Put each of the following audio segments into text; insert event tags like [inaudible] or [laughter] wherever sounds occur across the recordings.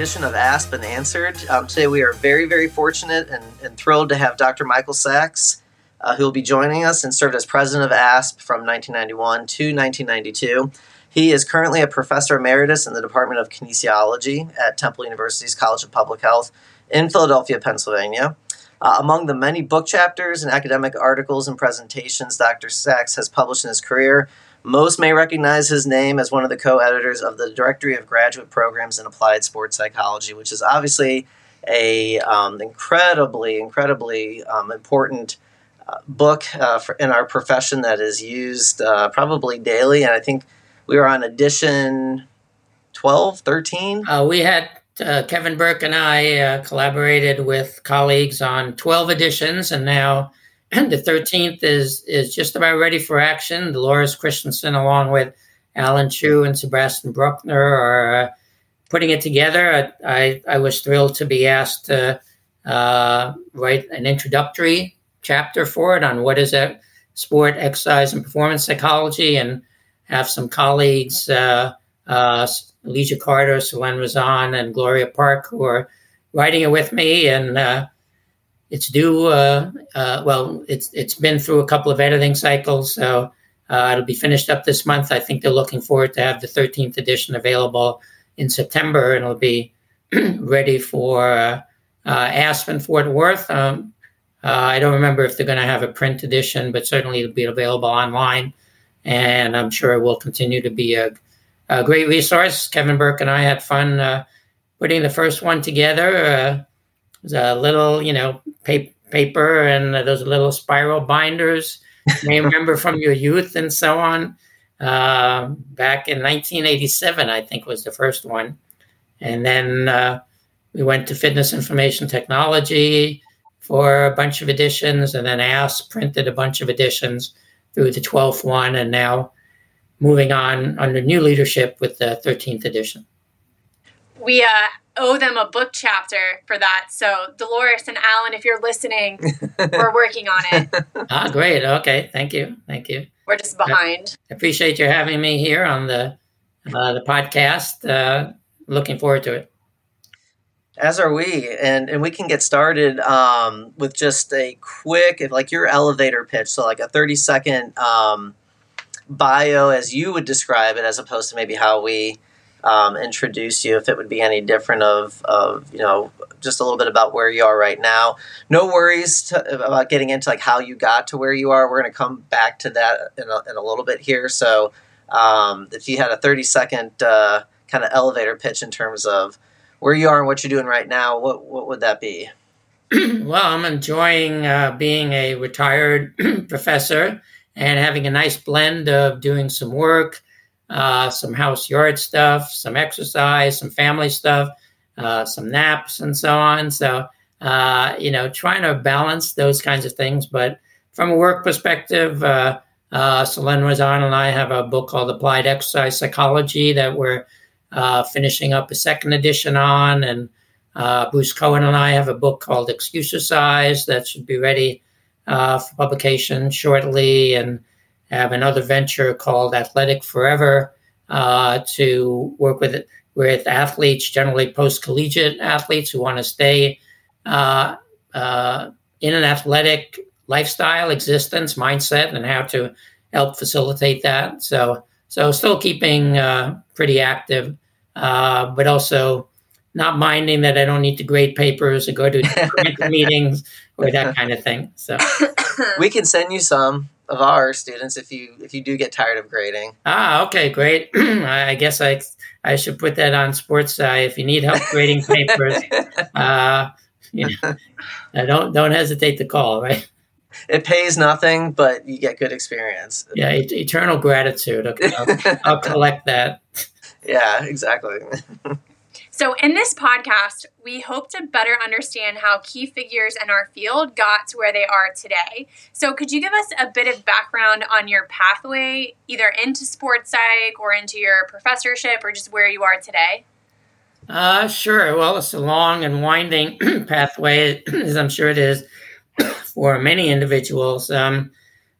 edition of Asked and Answered. Um, today we are very, very fortunate and, and thrilled to have Dr. Michael Sachs, uh, who will be joining us and served as president of ASP from 1991 to 1992. He is currently a professor emeritus in the Department of Kinesiology at Temple University's College of Public Health in Philadelphia, Pennsylvania. Uh, among the many book chapters and academic articles and presentations Dr. Sachs has published in his career, most may recognize his name as one of the co editors of the Directory of Graduate Programs in Applied Sports Psychology, which is obviously a um, incredibly, incredibly um, important uh, book uh, for, in our profession that is used uh, probably daily. And I think we were on edition 12, 13. Uh, we had uh, Kevin Burke and I uh, collaborated with colleagues on 12 editions, and now [clears throat] the 13th is is just about ready for action. Dolores Christensen, along with Alan Chu and Sebastian Brueckner, are uh, putting it together. I, I, I, was thrilled to be asked to uh, write an introductory chapter for it on what is a sport, exercise, and performance psychology, and have some colleagues, uh, uh, Alicia Carter, Selen Razon, and Gloria Park, who are writing it with me. And uh, it's due. Uh, uh, well, it's it's been through a couple of editing cycles, so uh, it'll be finished up this month. I think they're looking forward to have the 13th edition available in September, and it'll be [clears throat] ready for uh, uh, Aspen Fort Worth. Um, uh, I don't remember if they're going to have a print edition, but certainly it'll be available online, and I'm sure it will continue to be a, a great resource. Kevin Burke and I had fun putting the first one together was a little, you know, pa- paper and those little spiral binders. may remember from your youth and so on. Uh, back in 1987, I think was the first one, and then uh, we went to Fitness Information Technology for a bunch of editions, and then ASP printed a bunch of editions through the 12th one, and now moving on under new leadership with the 13th edition. We uh, owe them a book chapter for that. So, Dolores and Alan, if you're listening, we're [laughs] working on it. ah, great. Okay. Thank you. Thank you. We're just behind. I appreciate you having me here on the uh, the podcast. Uh, looking forward to it. As are we, and and we can get started um, with just a quick, like your elevator pitch, so like a thirty second um, bio, as you would describe it, as opposed to maybe how we um, introduce you if it would be any different of, of you know just a little bit about where you are right now. No worries to, about getting into like how you got to where you are. We're going to come back to that in a, in a little bit here. So um, if you had a 30 second uh, kind of elevator pitch in terms of where you are and what you're doing right now what, what would that be? [clears throat] Well i'm enjoying uh, being a retired [clears throat] professor and having a nice blend of doing some work uh, some house yard stuff, some exercise, some family stuff, uh, some naps, and so on. So, uh, you know, trying to balance those kinds of things. But from a work perspective, uh, uh, Selen Razon and I have a book called Applied Exercise Psychology that we're uh, finishing up a second edition on. And uh, Bruce Cohen and I have a book called Excusercise that should be ready for publication shortly. And have another venture called Athletic Forever uh, to work with with athletes, generally post collegiate athletes who want to stay uh, uh, in an athletic lifestyle, existence, mindset, and how to help facilitate that. So, so still keeping uh, pretty active, uh, but also not minding that I don't need to grade papers or go to [laughs] meetings or that kind of thing. So, we can send you some of our students if you if you do get tired of grading. Ah, okay, great. [clears throat] I guess I I should put that on sports side. If you need help grading papers, [laughs] uh, you know, don't don't hesitate to call. Right. It pays nothing, but you get good experience. Yeah, eternal gratitude. Okay, I'll, I'll collect that. [laughs] Yeah, exactly. [laughs] So, in this podcast, we hope to better understand how key figures in our field got to where they are today. So, could you give us a bit of background on your pathway, either into sports psych or into your professorship, or just where you are today? Uh, sure. Well, it's a long and winding [clears throat] pathway, [clears throat] as I'm sure it is [clears throat] for many individuals. Um,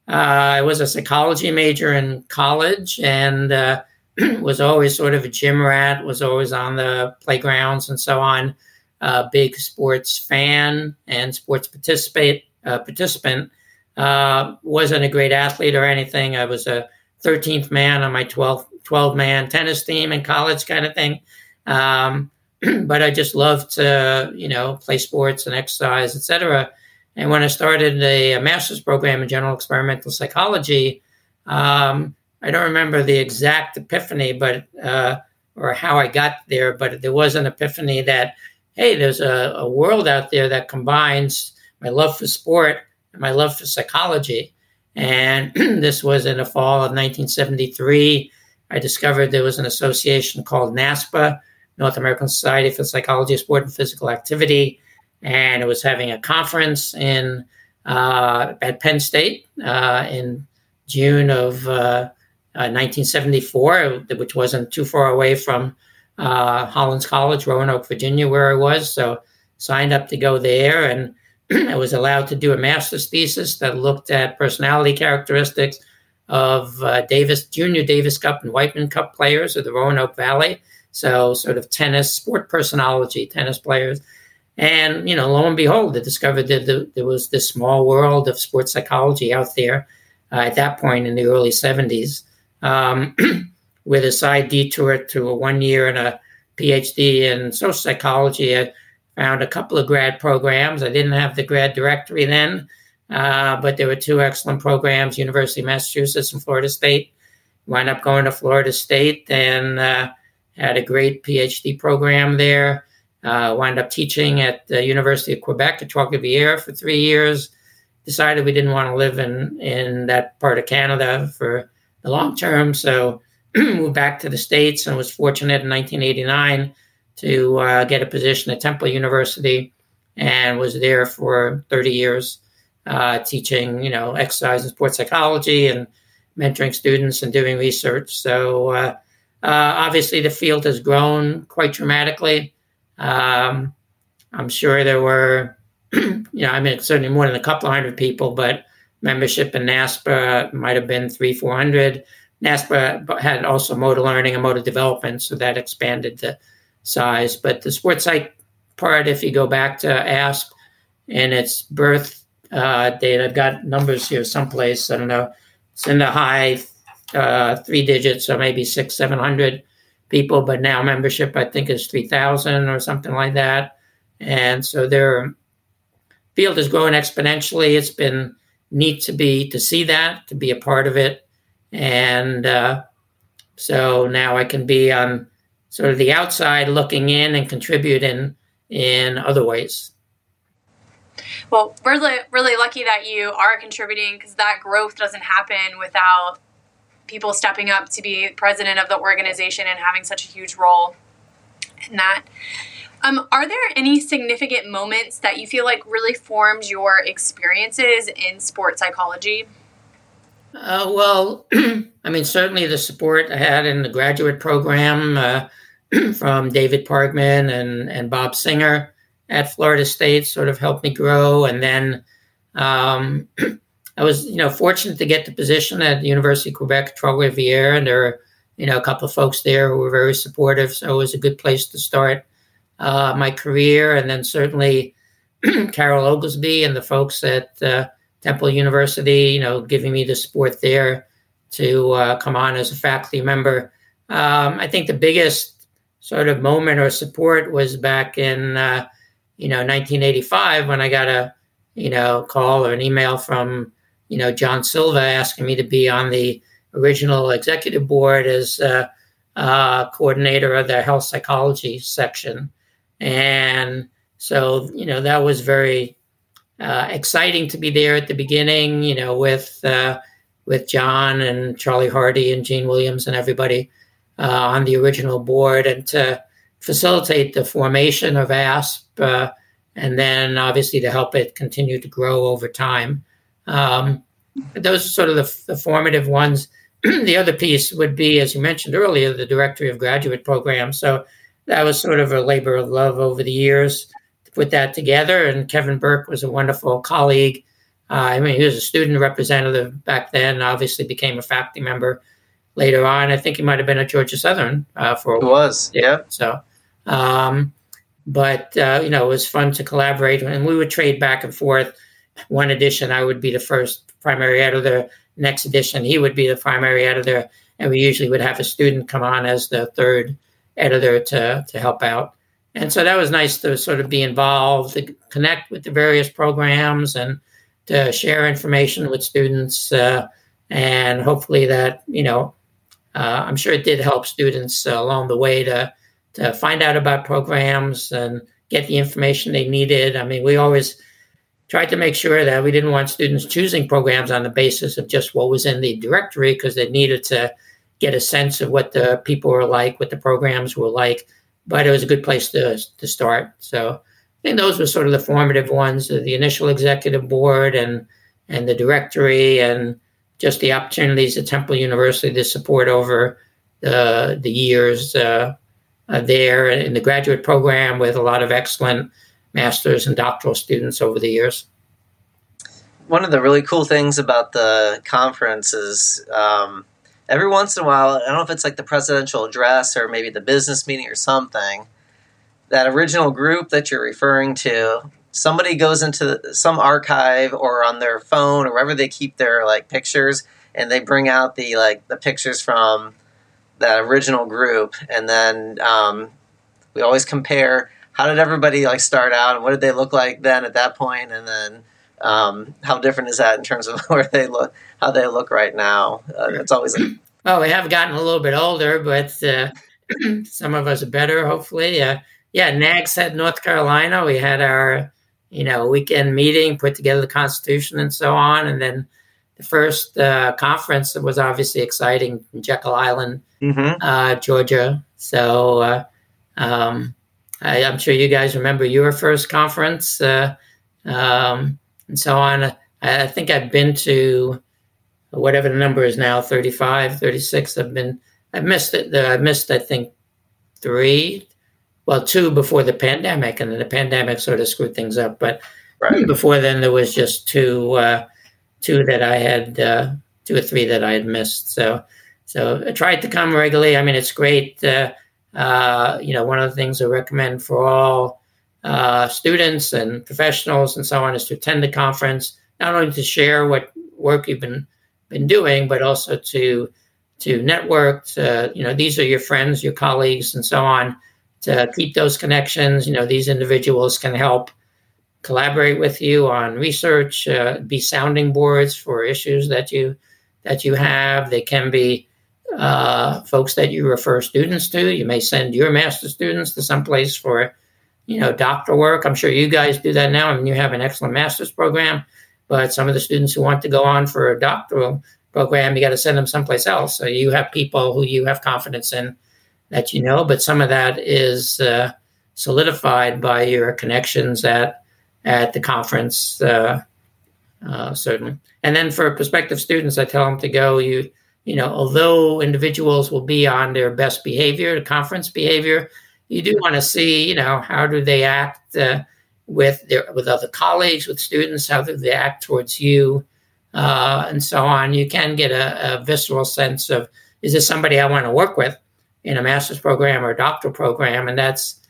uh, I was a psychology major in college and uh, [clears throat] was always sort of a gym rat, was always on the playgrounds and so on. Uh, big sports fan and sports participate uh, participant. Uh, wasn't a great athlete or anything. I was a 13th man on my 12, 12 man tennis team in college, kind of thing. Um, [clears throat] but I just loved to, you know, play sports and exercise, etc. And when I started a, a, master's program in general experimental psychology, um, I don't remember the exact epiphany, but uh, or how I got there, but there was an epiphany that hey, there's a, a world out there that combines my love for sport and my love for psychology. And [clears throat] this was in the fall of 1973. I discovered there was an association called NASPA, North American Society for Psychology Sport and Physical Activity, and it was having a conference in uh, at Penn State uh, in June of uh, 1974, uh, which wasn't too far away from uh, Hollins College, Roanoke, Virginia, where I was. So signed up to go there, and [clears throat] I was allowed to do a master's thesis that looked at personality characteristics of uh, Davis Junior Davis Cup and Wightman Cup players of the Roanoke Valley. So sort of tennis sport personality, tennis players. And you know, lo and behold, I discovered that the, there was this small world of sports psychology out there uh, at that point in the early '70s, um, [clears throat] with a side detour to a one year and a PhD in social psychology. I found a couple of grad programs. I didn't have the grad directory then, uh, but there were two excellent programs: University of Massachusetts and Florida State. Wound up going to Florida State and uh, had a great PhD program there. Uh, wound up teaching at the University of Quebec at Trois-Rivières for three years. Decided we didn't want to live in in that part of Canada for the long term, so [clears throat] moved back to the states and was fortunate in 1989 to uh, get a position at Temple University and was there for 30 years, uh, teaching you know exercise and sports psychology and mentoring students and doing research. So uh, uh, obviously, the field has grown quite dramatically. Um, I'm sure there were, [clears throat] you know, I mean, certainly more than a couple hundred people, but membership in NASPA might have been three, 400. NASPA had also motor learning and motor development, so that expanded the size. But the sports psych part, if you go back to ASP and its birth uh, date, I've got numbers here someplace. I don't know. It's in the high uh, three digits, so maybe six, seven hundred people. But now membership, I think, is three thousand or something like that. And so their field is growing exponentially. It's been neat to be to see that, to be a part of it, and uh, so now I can be on sort of the outside looking in and contribute in in other ways. Well, we're really, really lucky that you are contributing because that growth doesn't happen without people stepping up to be president of the organization and having such a huge role in that. Um, are there any significant moments that you feel like really formed your experiences in sports psychology? Uh, well, [clears throat] I mean, certainly the support I had in the graduate program uh, [clears throat] from David Pargman and, and Bob Singer at Florida State sort of helped me grow. And then um, [clears throat] I was, you know, fortunate to get the position at the University of Quebec, Trois-Rivières, and there are, you know, a couple of folks there who were very supportive. So it was a good place to start uh, my career. And then certainly [clears throat] Carol Oglesby and the folks at uh, Temple University, you know, giving me the support there to uh, come on as a faculty member. Um, I think the biggest sort of moment or support was back in, uh, you know, 1985 when I got a, you know, call or an email from you know, John Silva asking me to be on the original executive board as uh, uh, coordinator of the health psychology section. And so, you know, that was very uh, exciting to be there at the beginning, you know, with uh, with John and Charlie Hardy and Jean Williams and everybody uh, on the original board and to facilitate the formation of ASP uh, and then obviously to help it continue to grow over time. Um, those are sort of the, the formative ones. [clears throat] the other piece would be, as you mentioned earlier, the directory of graduate programs. So that was sort of a labor of love over the years to put that together. And Kevin Burke was a wonderful colleague. Uh, I mean, he was a student representative back then, obviously became a faculty member later on. I think he might have been at Georgia Southern uh, for a It was, yeah. So, um, but uh, you know, it was fun to collaborate, and we would trade back and forth. One edition, I would be the first primary editor. Next edition, he would be the primary editor, and we usually would have a student come on as the third editor to to help out. And so that was nice to sort of be involved, to connect with the various programs, and to share information with students. Uh, and hopefully, that you know, uh, I'm sure it did help students uh, along the way to to find out about programs and get the information they needed. I mean, we always tried to make sure that we didn't want students choosing programs on the basis of just what was in the directory because they needed to get a sense of what the people were like, what the programs were like. But it was a good place to, to start. So I think those were sort of the formative ones the initial executive board and, and the directory and just the opportunities at Temple University to support over the, the years. Uh, uh, there in the graduate program with a lot of excellent master's and doctoral students over the years. One of the really cool things about the conference is um, every once in a while, I don't know if it's like the presidential address or maybe the business meeting or something, that original group that you're referring to, somebody goes into some archive or on their phone or wherever they keep their like pictures and they bring out the like the pictures from that original group, and then um, we always compare how did everybody like start out and what did they look like then at that point, and then um, how different is that in terms of [laughs] where they look, how they look right now? Uh, it's always like, well, we have gotten a little bit older, but uh, [clears throat] some of us are better, hopefully. Uh, yeah, Nags Head North Carolina, we had our you know weekend meeting, put together the Constitution and so on, and then the first uh, conference was obviously exciting in Jekyll Island, mm-hmm. uh, Georgia. So uh, um, I, am sure you guys remember your first conference uh, um, and so on. I, I, think I've been to whatever the number is now 35, 36. I've been, I've missed it. I missed, I think, three, well, two before the pandemic, and then the pandemic sort of screwed things up. But right. before then, there was just two uh, two that I had, uh, two or three that I had missed. So, so I tried to come regularly. I mean, it's great. Uh, uh, you know, one of the things I recommend for all uh, students and professionals and so on is to attend the conference, not only to share what work you've been been doing, but also to to network. To, you know, these are your friends, your colleagues, and so on. To keep those connections. You know, these individuals can help collaborate with you on research, uh, be sounding boards for issues that you that you have. They can be uh, folks that you refer students to. You may send your master students to some place for, you know, doctor work. I'm sure you guys do that now. I mean, you have an excellent master's program, but some of the students who want to go on for a doctoral program, you got to send them someplace else. So you have people who you have confidence in that you know, but some of that is uh, solidified by your connections at at the conference, uh, uh, certainly. And then for prospective students, I tell them to go. You you know, although individuals will be on their best behavior, conference behavior, you do want to see, you know, how do they act uh, with their with other colleagues, with students, how do they act towards you, uh, and so on. You can get a, a visceral sense of is this somebody I want to work with in a master's program or a doctoral program, and that's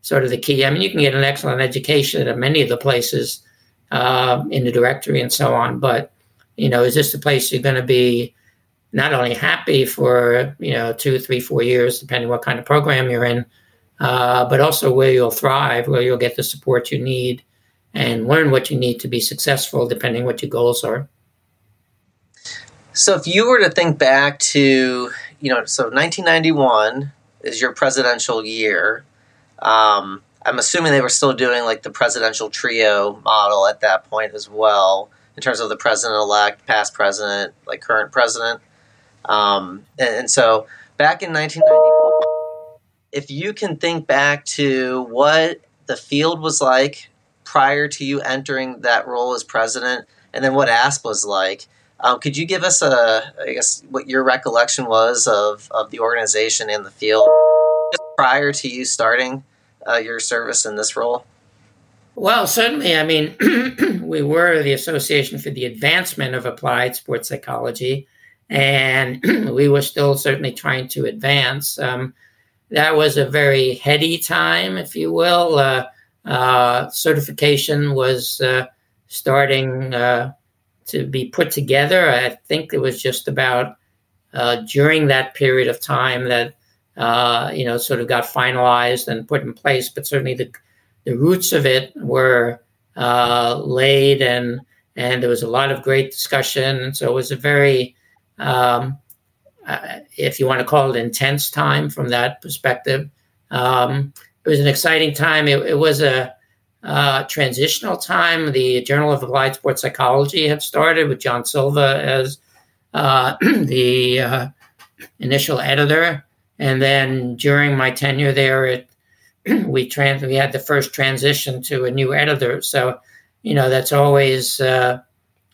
sort of the key. I mean, you can get an excellent education at many of the places uh, in the directory and so on, but you know, is this the place you're going to be not only happy for you know two, three, four years, depending what kind of program you're in, uh, but also where you'll thrive, where you'll get the support you need, and learn what you need to be successful, depending what your goals are. So, if you were to think back to you know, so 1991 is your presidential year um, I'm assuming they were still doing like the presidential trio model at that point as well, in terms of the president elect, past president, like current president. Um, and, and, so back in 1994, if you can think back to what the field was like prior to you entering that role as president, and then what ASP was like, um, could you give us a, I guess, what your recollection was of, of the organization and the field prior to you starting uh, your service in this role? Well, certainly. I mean, [clears throat] we were the Association for the Advancement of Applied Sports Psychology. and [clears throat] we were still certainly trying to advance. Um, that was a very heady time, if you will. Uh, uh, certification was uh, starting uh, to be put together. I think it was just about uh, during that period of time that uh, you know sort of got finalized and put in place. But certainly the the roots of it were laid, and and there was a lot of great discussion. And so it was a very um, uh, if you want to call it intense time from that perspective. Um, it was an exciting time. It, it was a uh, transitional time. The Journal of Applied Sports Psychology had started with John Silva as uh, [clears throat] the uh, initial editor, and then during my tenure there, it [clears throat] we trans we had the first transition to a new editor. So, you know, that's always uh,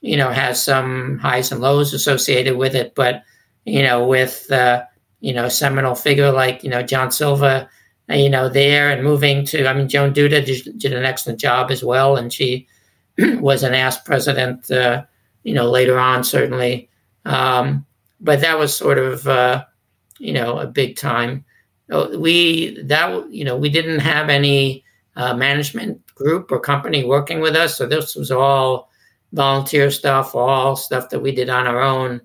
you know has some highs and lows associated with it, but you know, with uh, you know seminal figure like you know John Silva, uh, you know, there and moving to. I mean, Joan Duda did, did an excellent job as well, and she [clears throat] was an ass president. Uh, you know, later on certainly, um, but that was sort of uh, you know a big time. Oh, we that you know we didn't have any uh, management group or company working with us, so this was all volunteer stuff, all stuff that we did on our own.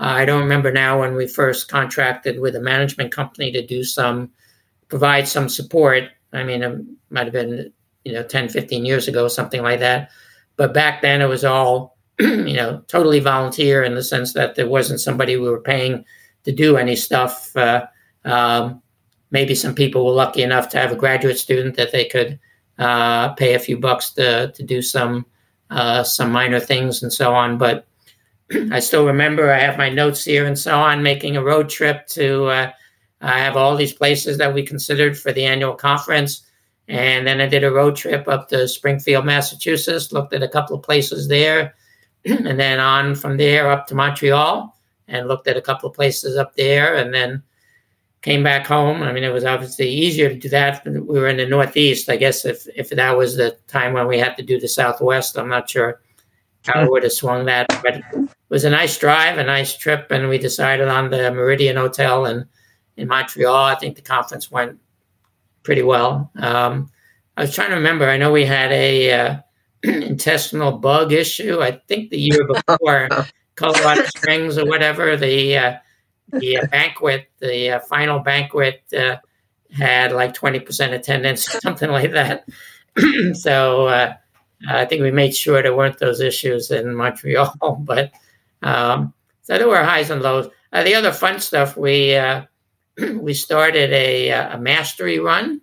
Uh, I don't remember now when we first contracted with a management company to do some, provide some support. I mean, it might have been, you know, 10, 15 years ago, something like that. But back then it was all, [clears throat] you know, totally volunteer in the sense that there wasn't somebody we were paying to do any stuff. Uh, um, maybe some people were lucky enough to have a graduate student that they could uh, pay a few bucks to, to do some, uh, some minor things and so on. But I still remember I have my notes here and so on, making a road trip to, uh, I have all these places that we considered for the annual conference. And then I did a road trip up to Springfield, Massachusetts, looked at a couple of places there, [clears throat] and then on from there up to Montreal and looked at a couple of places up there, and then came back home. I mean, it was obviously easier to do that. We were in the Northeast. I guess if, if that was the time when we had to do the Southwest, I'm not sure I would have swung that. But it was a nice drive, a nice trip, and we decided on the Meridian Hotel in, in Montreal. I think the conference went pretty well. Um, I was trying to remember. I know we had a uh, [clears throat] intestinal bug issue. I think the year before [laughs] Colorado Springs or whatever. The uh, the uh, banquet, the uh, final banquet, uh, had like twenty percent attendance, [laughs] something like that. [clears throat] so uh, I think we made sure there weren't those issues in Montreal, [laughs] but um, so there were highs and lows. Uh, the other fun stuff we uh, [clears throat] we started a, a mastery run,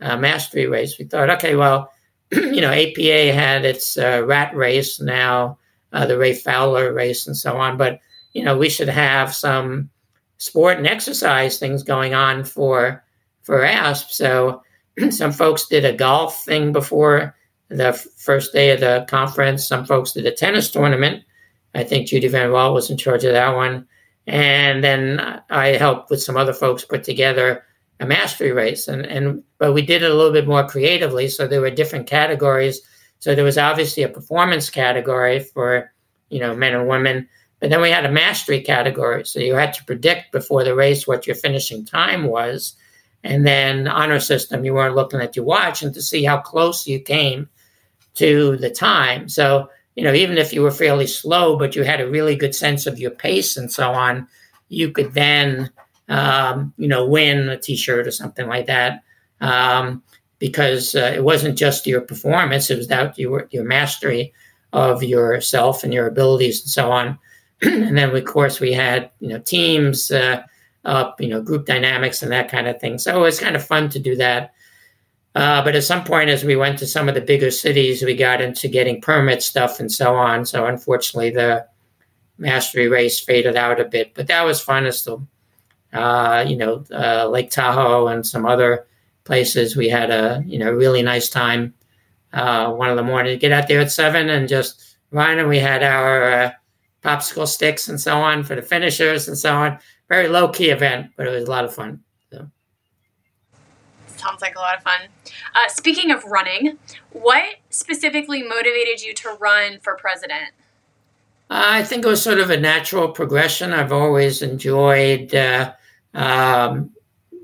a mastery race. We thought, okay, well, [clears throat] you know, APA had its uh, rat race now, uh, the Ray Fowler race, and so on. But you know, we should have some sport and exercise things going on for for ASP. So [clears throat] some folks did a golf thing before the first day of the conference. Some folks did a tennis tournament. I think Judy Van Raalte was in charge of that one. And then I helped with some other folks put together a mastery race. And, and but we did it a little bit more creatively. So there were different categories. So there was obviously a performance category for, you know, men and women. But then we had a mastery category. So you had to predict before the race what your finishing time was. And then honor system, you weren't looking at your watch and to see how close you came to the time. So, you know, even if you were fairly slow, but you had a really good sense of your pace and so on, you could then, um, you know, win a T-shirt or something like that. Um, because uh, it wasn't just your performance; it was that your your mastery of yourself and your abilities and so on. [clears throat] and then, of course, we had you know teams uh, up, you know, group dynamics and that kind of thing. So it was kind of fun to do that. Uh, but at some point, as we went to some of the bigger cities, we got into getting permit stuff and so on. So unfortunately, the mastery race faded out a bit. But that was fun as the, uh, you know, uh, Lake Tahoe and some other places. We had a you know really nice time. Uh, one of the morning, get out there at seven and just run, and we had our uh, popsicle sticks and so on for the finishers and so on. Very low key event, but it was a lot of fun. So sounds like a lot of fun. Uh, speaking of running, what specifically motivated you to run for president? I think it was sort of a natural progression. I've always enjoyed uh, um,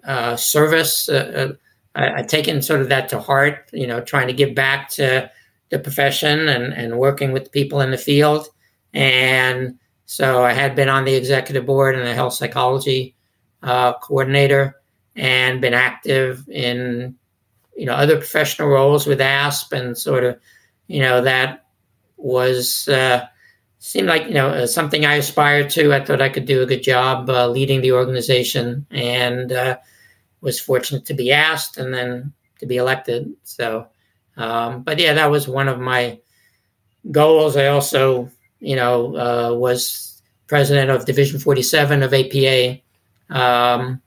uh, service. Uh, uh I, have taken sort of that to heart, you know, trying to give back to the profession and, and working with people in the field. And so I had been on the executive board and the health psychology uh, coordinator and been active in, you know, other professional roles with ASP and sort of, you know, that was uh, seemed like you know uh, something I aspired to. I thought I could do a good job uh, leading the organization, and uh, was fortunate to be asked and then to be elected. So, um, but yeah, that was one of my goals. I also, you know, uh, was president of Division Forty Seven of APA um,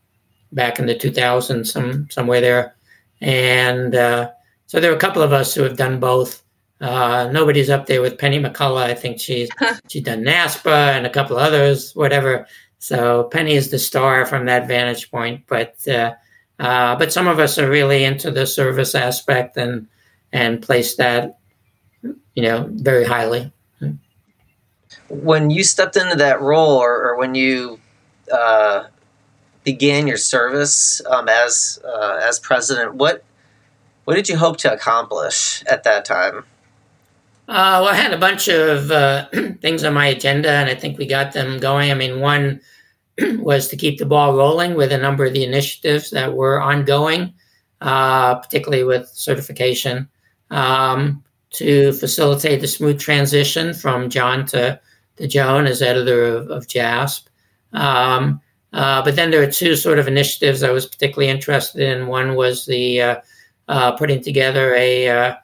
back in the 2000s, some somewhere there, and uh, so there are a couple of us who have done both. Uh, nobody's up there with Penny McCullagh. I think she's [laughs] she's done NASPA and a couple others, whatever. So Penny is the star from that vantage point. But uh, uh, but some of us are really into the service aspect and and place that you know very highly. When you stepped into that role, or, or when you uh, began your service um, as uh, as president, what what did you hope to accomplish at that time? Uh, well, I had a bunch of uh, [clears throat] things on my agenda, and I think we got them going. I mean, one [clears throat] was to keep the ball rolling with a number of the initiatives that were ongoing, uh, particularly with certification, um, to facilitate the smooth transition from John to, to Joan as editor of, of JASP. Um, uh, but then there are two sort of initiatives I was particularly interested in. One was the uh, uh, putting together a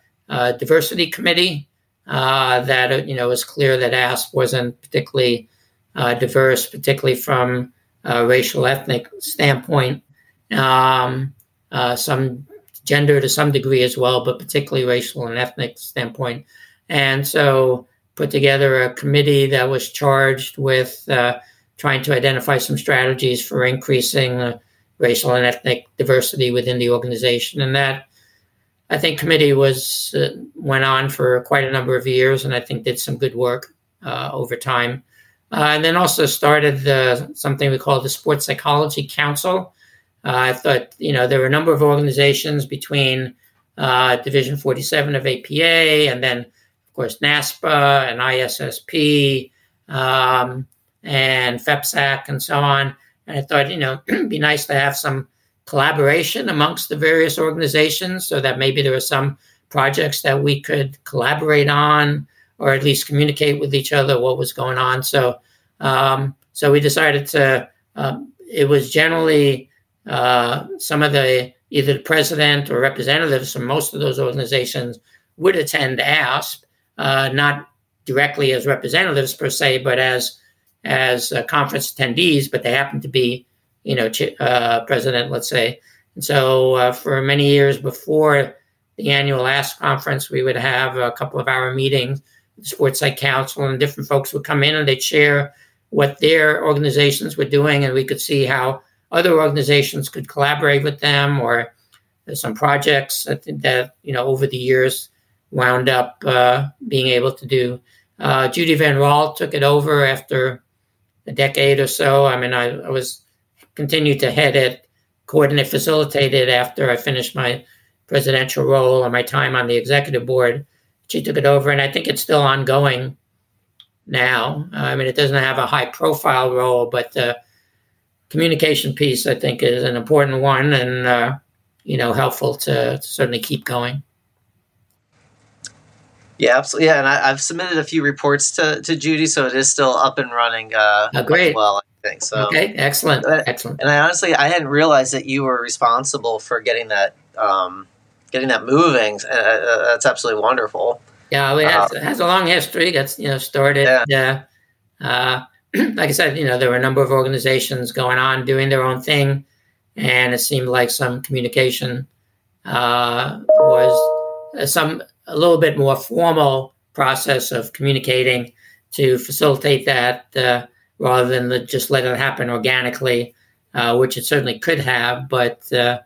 diversity committee uh, that you know was clear that ASP wasn't particularly uh, diverse, particularly from a racial ethnic standpoint. Um, uh, some gender to some degree as well, but particularly racial and ethnic standpoint. And so put together a committee that was charged with uh, trying to identify some strategies for increasing racial and ethnic diversity within the organization. And that I think committee was uh, went on for quite a number of years, and I think did some good work uh, over time. Uh, and then also started the, something we call the Sports Psychology Council. Uh, I thought you know there were a number of organizations between uh, Division 47 of APA, and then of course NASPA and ISSP um, and FEPSAC and so on. And I thought you know [clears throat] it'd be nice to have some collaboration amongst the various organizations so that maybe there are some projects that we could collaborate on or at least communicate with each other what was going on. So, um, so we decided to. Um, it was generally uh, some of the either the president or representatives from most of those organizations would attend ASP, uh, not directly as representatives per se, but as as uh, conference attendees. But they happened to be you know, uh, president, let's say. And so uh, for many years before the annual ASP conference, we would have a couple of hour meetings. Sports Psych Council and different folks would come in and they'd share what their organizations were doing, and we could see how other organizations could collaborate with them, or some projects that, that you know over the years wound up uh, being able to do. Uh, Judy Van Raalte took it over after a decade or so. I mean, I, I was continued to head it, coordinate, facilitate it after I finished my presidential role or my time on the executive board. She took it over, and I think it's still ongoing now. I mean, it doesn't have a high profile role, but the communication piece, I think, is an important one and, uh, you know, helpful to, to, certainly keep going. Yeah, absolutely. Yeah, and I, have submitted a few reports to, to Judy, so it is still up and running. Uh, oh, great. Well, thing. So okay, excellent, uh, excellent. And I honestly, I hadn't realized that you were responsible for getting that, um, getting that moving. Uh, uh that's absolutely wonderful. Yeah, it has, um, it has, a long history. That's you know started. Yeah. Uh, [clears throat] like I said, you know there were a number of organizations going on doing their own thing, and it seemed like some communication uh, was some a little bit more formal process of communicating to facilitate that uh, rather than the, just let it happen organically, uh, which it certainly could have. But uh,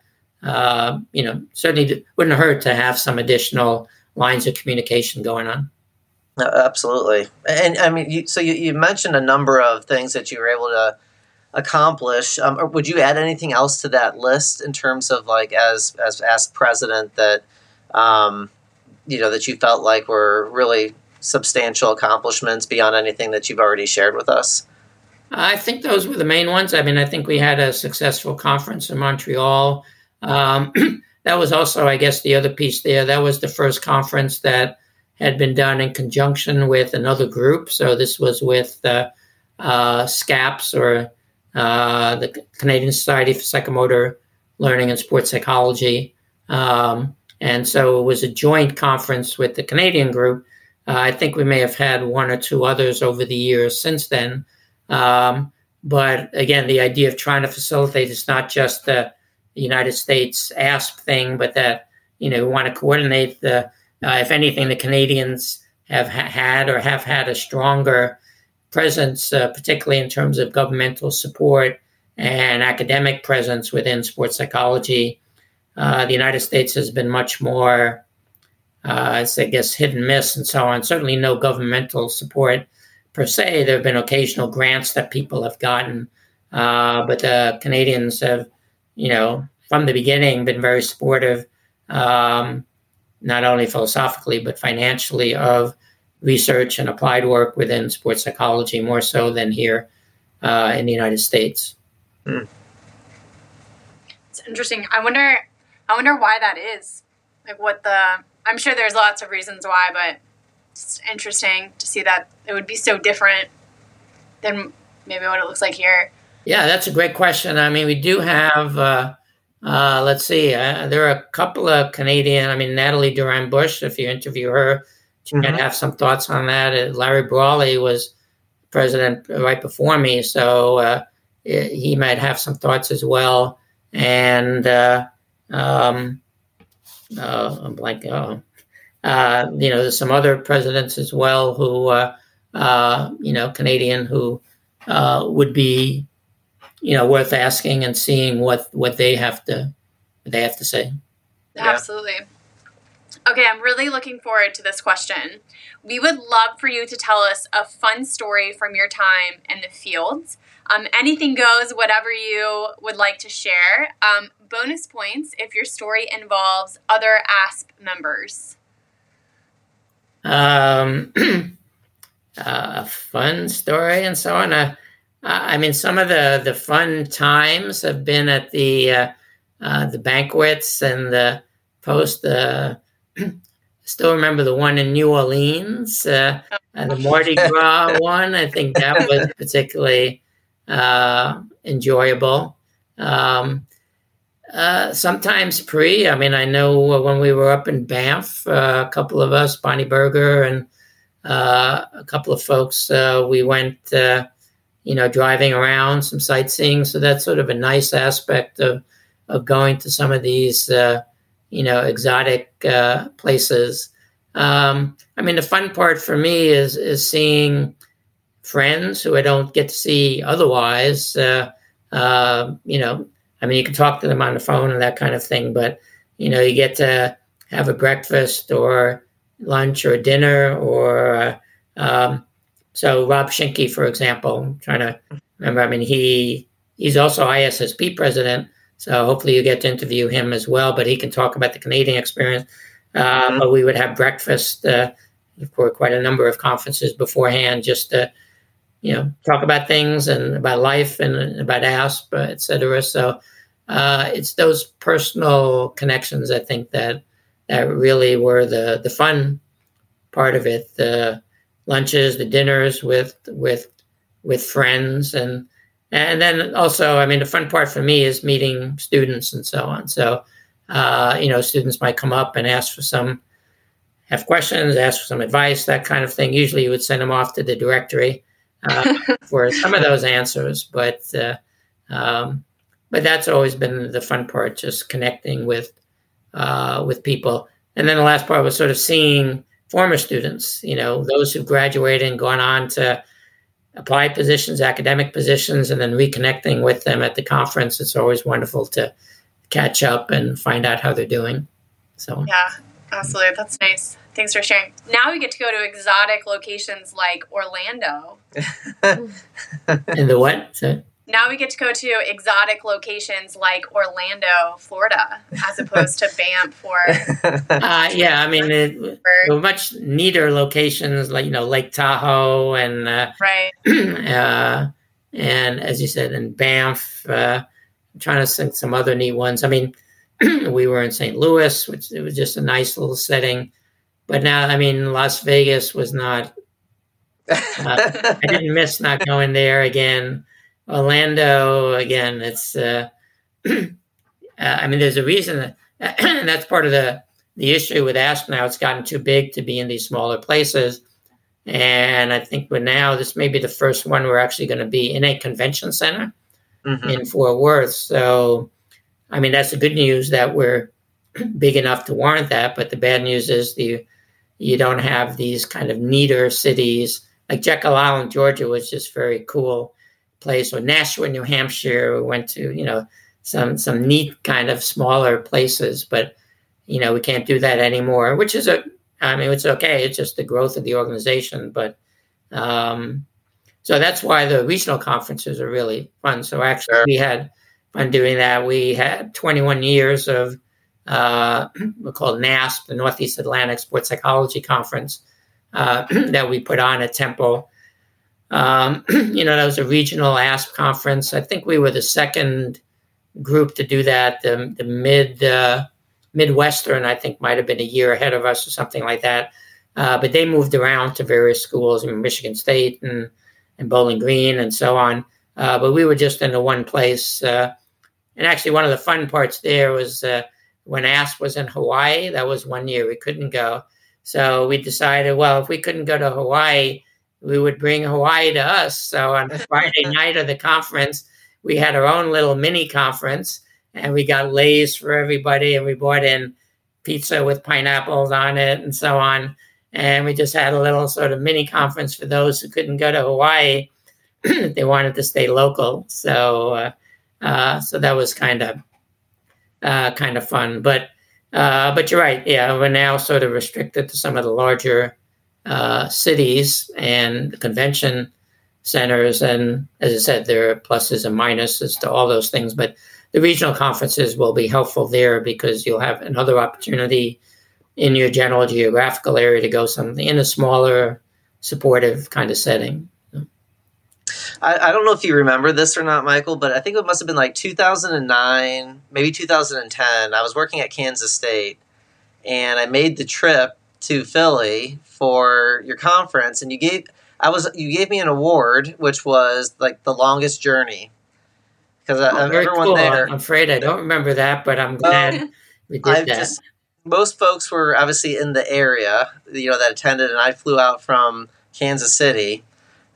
uh, you know, certainly wouldn't hurt to have some additional lines of communication going on. Absolutely, and I mean, you, so you, you, mentioned a number of things that you were able to accomplish. Um, would you add anything else to that list in terms of like as as as president that um, you know that you felt like were really substantial accomplishments beyond anything that you've already shared with us? I think those were the main ones. I mean, I think we had a successful conference in Montreal. Um, [clears throat] that was also, I guess, the other piece there. That was the first conference that had been done in conjunction with another group. So this was with uh, uh, SCAPPS or uh, the Canadian Society for Psychomotor Learning and Sports Psychology. Um, and so it was a joint conference with the Canadian group. Uh, I think we may have had one or two others over the years since then. Um, but again, the idea of trying to facilitate is not just the United States ASP thing, but that you know we want to coordinate the. Uh, if anything, the Canadians have ha- had or have had a stronger presence, uh, particularly in terms of governmental support and academic presence within sports psychology. Uh, the United States has been much more, uh, I guess, hit and miss and so on. Certainly, no governmental support per se. There have been occasional grants that people have gotten, uh, but the Canadians have, you know, from the beginning, been very supportive, um, not only philosophically but financially, of research and applied work within sports psychology more so than here uh, in the United States. Mm. It's interesting. I wonder. I wonder why that is. Like what the. I'm sure there's lots of reasons why, but it's interesting to see that it would be so different than maybe what it looks like here. Yeah, that's a great question. I mean, we do have. Uh, uh, let's see. Uh, there are a couple of Canadian. I mean, Natalie Durand-Bush. If you interview her, she mm-hmm. might have some thoughts on that. Uh, Larry Brawley was president right before me, so uh, he might have some thoughts as well. And uh, um, uh, I'm like, oh, uh, you know, there's some other presidents as well who, uh, uh, you know, Canadian who uh, would be, you know, worth asking and seeing what what they have to what they have to say. Absolutely. Okay, I'm really looking forward to this question. We would love for you to tell us a fun story from your time in the fields. Um, anything goes, whatever you would like to share. Um, bonus points if your story involves other ASP members um, a [clears throat] fun story and so on. Uh, I mean, some of the, the fun times have been at the uh, uh, the banquets and the post. Uh, [clears throat] still remember the one in New Orleans, uh, the Mardi Gras [laughs] one. I think that was particularly uh, enjoyable. Um, uh, sometimes pre. I mean, I know when we were up in Banff, uh, a couple of us, Bonnie Berger and uh, a couple of folks, uh, we went, uh, you know, driving around, some sightseeing. So that's sort of a nice aspect of of going to some of these, you know, exotic places. Um, I mean, the fun part for me is is seeing friends who I don't get to see otherwise. you know I mean, you can talk to them on the phone and that kind of thing, but you know, you get to have a breakfast or lunch or dinner or uh, um, so Rob Schinke, for example, I'm trying to remember. I mean, he he's also ISSP president, so hopefully you get to interview him as well. But he can talk about the Canadian experience. Uh, mm-hmm. But we would have breakfast uh, for quite a number of conferences beforehand, just to you know talk about things and about life and about ASP, et cetera. So uh, it's those personal connections I think that that really were the the fun part of it. The lunches, the dinners with with with friends, and and then also, I mean, the fun part for me is meeting students and so on. So, uh, you know, students might come up and ask for some have questions, ask for some advice, that kind of thing. Usually, you would send them off to the directory uh, [laughs] for some of those answers, but uh, um, but that's always been the fun part, just connecting with uh, with people. And then the last part was sort of seeing former students, you know, those who've graduated and gone on to applied positions, academic positions, and then reconnecting with them at the conference. It's always wonderful to catch up and find out how they're doing. So yeah, absolutely, that's nice. Thanks for sharing. Now we get to go to exotic locations like Orlando. and the what? So, now we get to go to exotic locations like Orlando, Florida, as opposed to Banff or. [laughs] uh, yeah, I mean, it, much neater locations like you know Lake Tahoe and uh, right. [clears throat] uh, and as you said, in Banff. Uh, I'm trying to think some other neat ones. I mean, [clears throat] we were in St. Louis, which it was just a nice little setting. But now, I mean, Las Vegas was not. Uh, I [laughs] didn't miss not going there again. Orlando again. It's. Uh, [clears throat] uh, I mean, there's a reason that [clears throat] that's part of the the issue with Asp now. It's gotten too big to be in these smaller places, and I think we're now this may be the first one we're actually going to be in a convention center mm-hmm. in Fort Worth. So, I mean, that's the good news that we're [clears throat] big enough to warrant that. But the bad news is the you don't have these kind of neater cities like Jekyll Island, Georgia was just very cool place, or Nashua, New Hampshire. We went to you know some some neat kind of smaller places, but you know we can't do that anymore, which is a I mean it's okay. It's just the growth of the organization, but um, so that's why the regional conferences are really fun. So actually, we had fun doing that. We had 21 years of uh, [clears throat] we call NASP, the Northeast Atlantic Sports Psychology Conference, uh, [clears throat] that we put on at Temple. Um, [clears throat] you know, that was a regional ASP conference. I think we were the second group to do that. The, the mid uh, Midwestern, I think, might have been a year ahead of us or something like that. Uh, but they moved around to various schools in Michigan State and, and Bowling Green and so on. Uh, but we were just in the one place. Uh, and actually, one of the fun parts there was uh, when ASP was in Hawaii. That was one year we couldn't go. So we decided, well, if we couldn't go to Hawaii, we would bring Hawaii to us. So on the Friday [laughs] night of the conference, we had our own little mini conference and we got leis for everybody and we brought in pizza with pineapples on it and so on. And we just had a little sort of mini conference for those who couldn't go to Hawaii. [clears throat] they wanted to stay local. So, uh, uh, so that was kind of, uh, kind of fun. But, uh, but you're right. Yeah, we're now sort of restricted to some of the larger uh, cities and convention centers. And as I said, there are pluses and minuses to all those things. But the regional conferences will be helpful there because you'll have another opportunity in your general geographical area to go something in a smaller, supportive kind of setting. I, I, don't know if you remember this or not, Michael, but I think it must have been like 2009, maybe 2010. I was working at Kansas State and I made the trip to Philly for your conference, and you gave I was you gave me an award, which was like the longest journey. Because oh, everyone cool. there, I'm afraid I don't remember that, but I'm glad we did I've that. Just, most folks were obviously in the area, you know, that attended, and I flew out from Kansas City,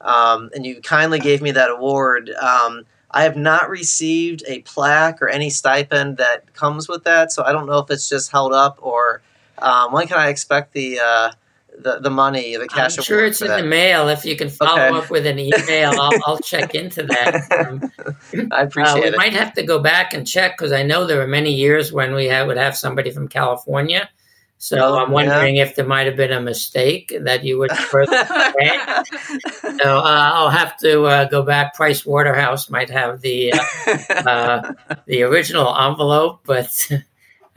um, and you kindly gave me that award. Um, I have not received a plaque or any stipend that comes with that, so I don't know if it's just held up or um, when can I expect the uh, the, the money, the cash? I'm sure it's in that? the mail. If you can follow okay. up with an email, I'll, [laughs] I'll check into that. Um, [laughs] I appreciate uh, we it. We might have to go back and check because I know there were many years when we had, would have somebody from California. So I'm wondering yeah. if there might have been a mistake that you would further [laughs] So uh, I'll have to uh, go back. Price Waterhouse might have the uh, uh the original envelope, but uh,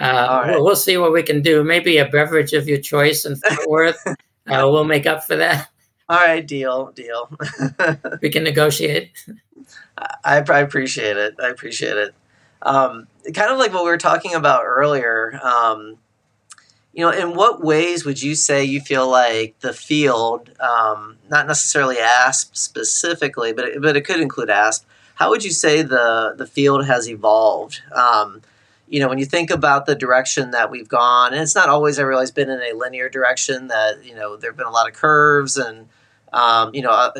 right. we'll, we'll, see what we can do. Maybe a beverage of your choice in Fort Worth. uh, we'll make up for that. All right, deal, deal. [laughs] we can negotiate. I, I, appreciate it. I appreciate it. Um, kind of like what we were talking about earlier. Um, you know, in what ways would you say you feel like the field, um, not necessarily ASP specifically, but it, but it could include ASP. How would you say the the field has evolved? Um, you know, when you think about the direction that we've gone, and it's not always, I realize, been in a linear direction, that, you know, there have been a lot of curves and, um, you know, uh,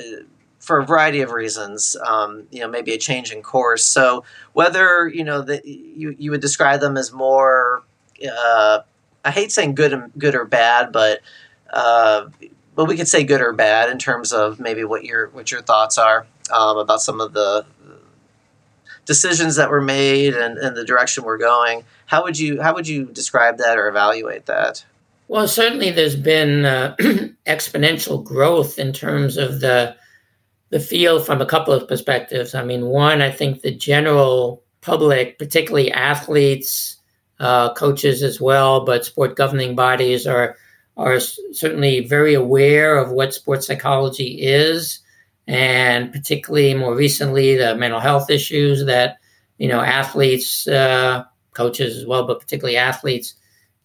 for a variety of reasons, um, you know, maybe a change in course. So whether, you know, that you, you would describe them as more, uh, I hate saying good, and good or bad, but, uh, but we could say good or bad in terms of maybe what your, what your thoughts are um, about some of the, decisions that were made and, and the direction we're going. How would you how would you describe that or evaluate that? Well, certainly there's been uh, [clears throat] exponential growth in terms of the the field from a couple of perspectives. I mean, one, I think the general public, particularly athletes, uh, coaches as well, but sport governing bodies are are certainly very aware of what sports psychology is, and particularly more recently the mental health issues that you know athletes, uh, coaches as well, but particularly athletes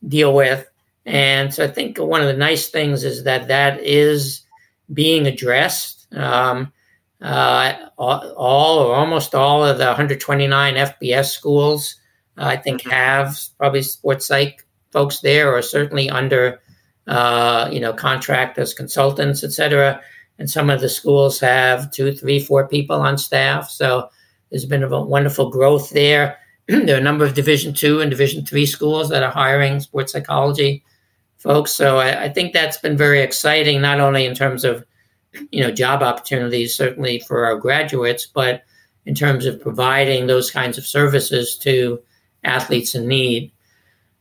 deal with. And so I think one of the nice things is that that is being addressed. Um, uh, all, or almost all of the 129 FBS schools, I think, mm-hmm. have probably sports psych folks there, or certainly under uh, you know contract as consultants, etc. And some of the schools have two, three, four people on staff. So there's been a wonderful growth there. [clears throat] there are a number of Division two and Division three schools that are hiring sports psychology folks. So I, I, think that's been very exciting, not only in terms of you know job opportunities, certainly for our graduates, but in terms of providing those kinds of services to athletes in need.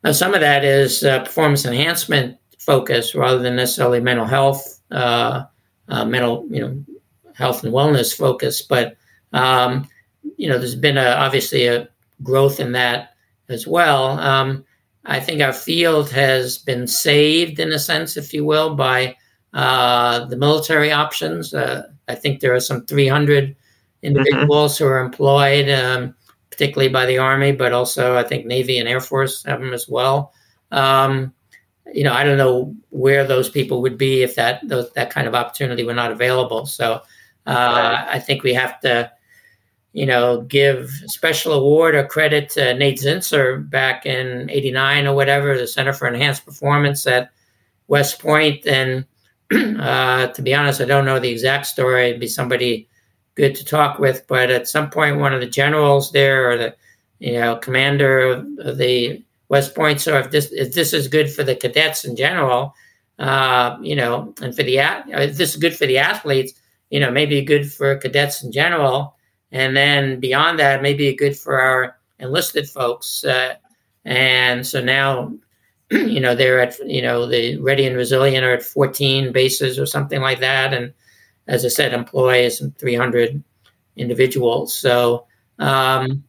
Now, some of that is uh, performance enhancement focus rather than necessarily mental health, uh, uh, mental you know health and wellness focus. But um, you know, there's been a, obviously a growth in that as well. Um, I think our field has been saved, in a sense, if you will, by uh, the military options. Uh, I think there are some 300 individuals mm-hmm. who are employed, um, particularly by the Army, but also I think Navy and Air Force have them as well. Um, you know, I don't know where those people would be if that those, that kind of opportunity were not available. So uh. I think we have to you know, give special award or credit to Nate Zinsser back in 89 or whatever, the Center for Enhanced Performance at West Point. And [clears throat] uh, to be honest, I don't know the exact story. It'd be somebody good to talk with. But at some point, one of the generals there or the, you know, commander of the West Point, so if this, if this is good for the cadets in general, uh, you know, and for the, if this is good for the athletes, you know, maybe good for cadets in general and then beyond that, maybe good for our enlisted folks. Uh, and so now, [clears throat] you know, they're at, you know, the Ready and Resilient are at 14 bases or something like that. And as I said, employ some 300 individuals. So, um,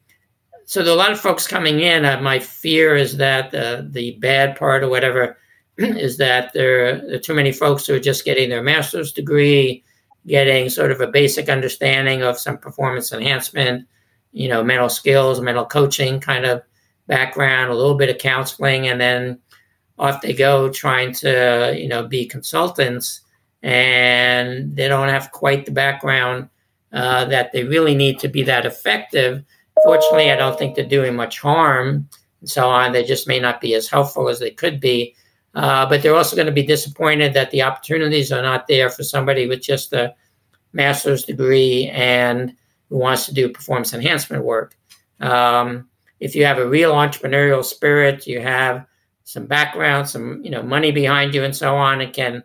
so there are a lot of folks coming in. Uh, my fear is that the, the bad part or whatever [clears throat] is that there, there are too many folks who are just getting their master's degree getting sort of a basic understanding of some performance enhancement, you know, mental skills, mental coaching kind of background, a little bit of counseling, and then off they go trying to, you know, be consultants. And they don't have quite the background uh, that they really need to be that effective. Fortunately, I don't think they're doing much harm and so on. They just may not be as helpful as they could be. Uh, but they're also going to be disappointed that the opportunities are not there for somebody with just a master's degree and who wants to do performance enhancement work. Um, if you have a real entrepreneurial spirit, you have some background, some you know money behind you, and so on, and can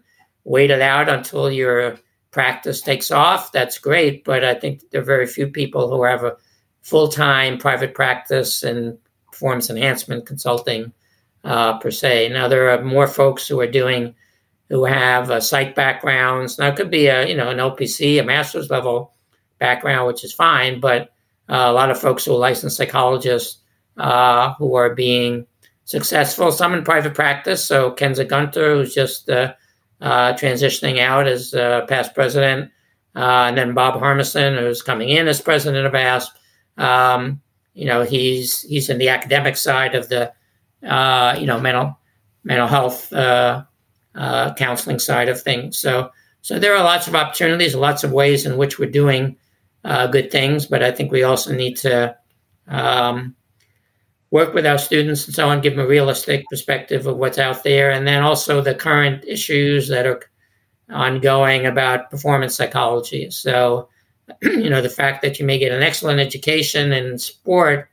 wait it out until your practice takes off. That's great, but I think there are very few people who have a full time private practice and performance enhancement consulting uh, per se. Now there are more folks who are doing who have uh, psych backgrounds. Now it could be a you know an LPC, a master's level background, which is fine, but uh, a lot of folks who are licensed psychologists uh, who are being successful. Some in private practice. So Kensa Gunter, who's just uh, uh, transitioning out as past president, and then Bob Harmison, who's coming in as president of ASP. Um, you know, he's he's in the academic side of the uh, you know, mental mental health uh, uh, counseling side of things. So, so there are lots of opportunities, lots of ways in which we're doing uh, good things. But I think we also need to um, work with our students and so on, give them a realistic perspective of what's out there, and then also the current issues that are ongoing about performance psychology. So, [clears throat] you know, the fact that you may get an excellent education in sport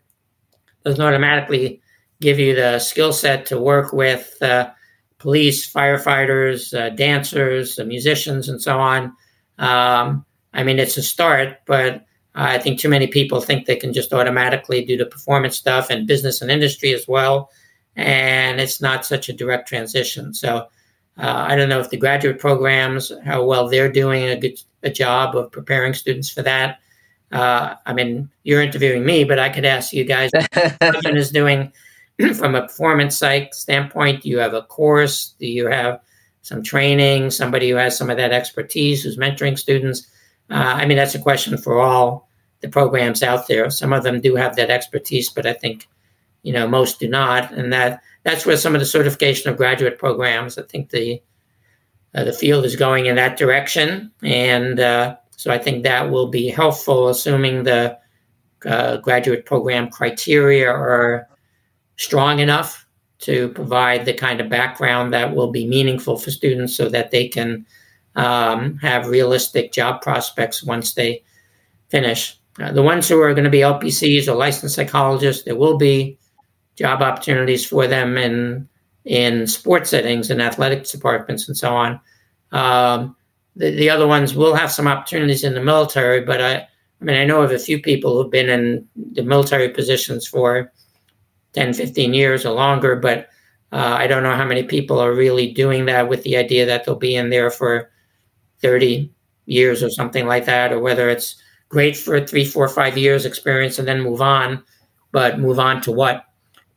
doesn't automatically give you the skill set to work with uh, police, firefighters, uh, dancers, uh, musicians, and so on. Um, I mean, it's a start, but I think too many people think they can just automatically do the performance stuff and business and industry as well. and it's not such a direct transition. So uh, I don't know if the graduate programs, how well they're doing a good a job of preparing students for that. Uh, I mean, you're interviewing me, but I could ask you guys [laughs] what is doing [clears throat] from a performance psych standpoint. Do you have a course? Do you have some training? Somebody who has some of that expertise who's mentoring students? Uh, I mean, that's a question for all the programs out there. Some of them do have that expertise, but I think you know most do not, and that that's where some of the certification of graduate programs. I think the uh, the field is going in that direction, and uh, so I think that will be helpful, assuming the uh, graduate program criteria are strong enough to provide the kind of background that will be meaningful for students so that they can um, have realistic job prospects once they finish. Uh, the ones who are going to be LPCs or licensed psychologists, there will be job opportunities for them in in sports settings and athletics departments and so on. Um, the, the other ones will have some opportunities in the military, but I, I mean, I know of a few people who've been in the military positions for 10, 15 years or longer, but uh, I don't know how many people are really doing that with the idea that they'll be in there for 30 years or something like that, or whether it's great for three, four, five years experience and then move on, but move on to what?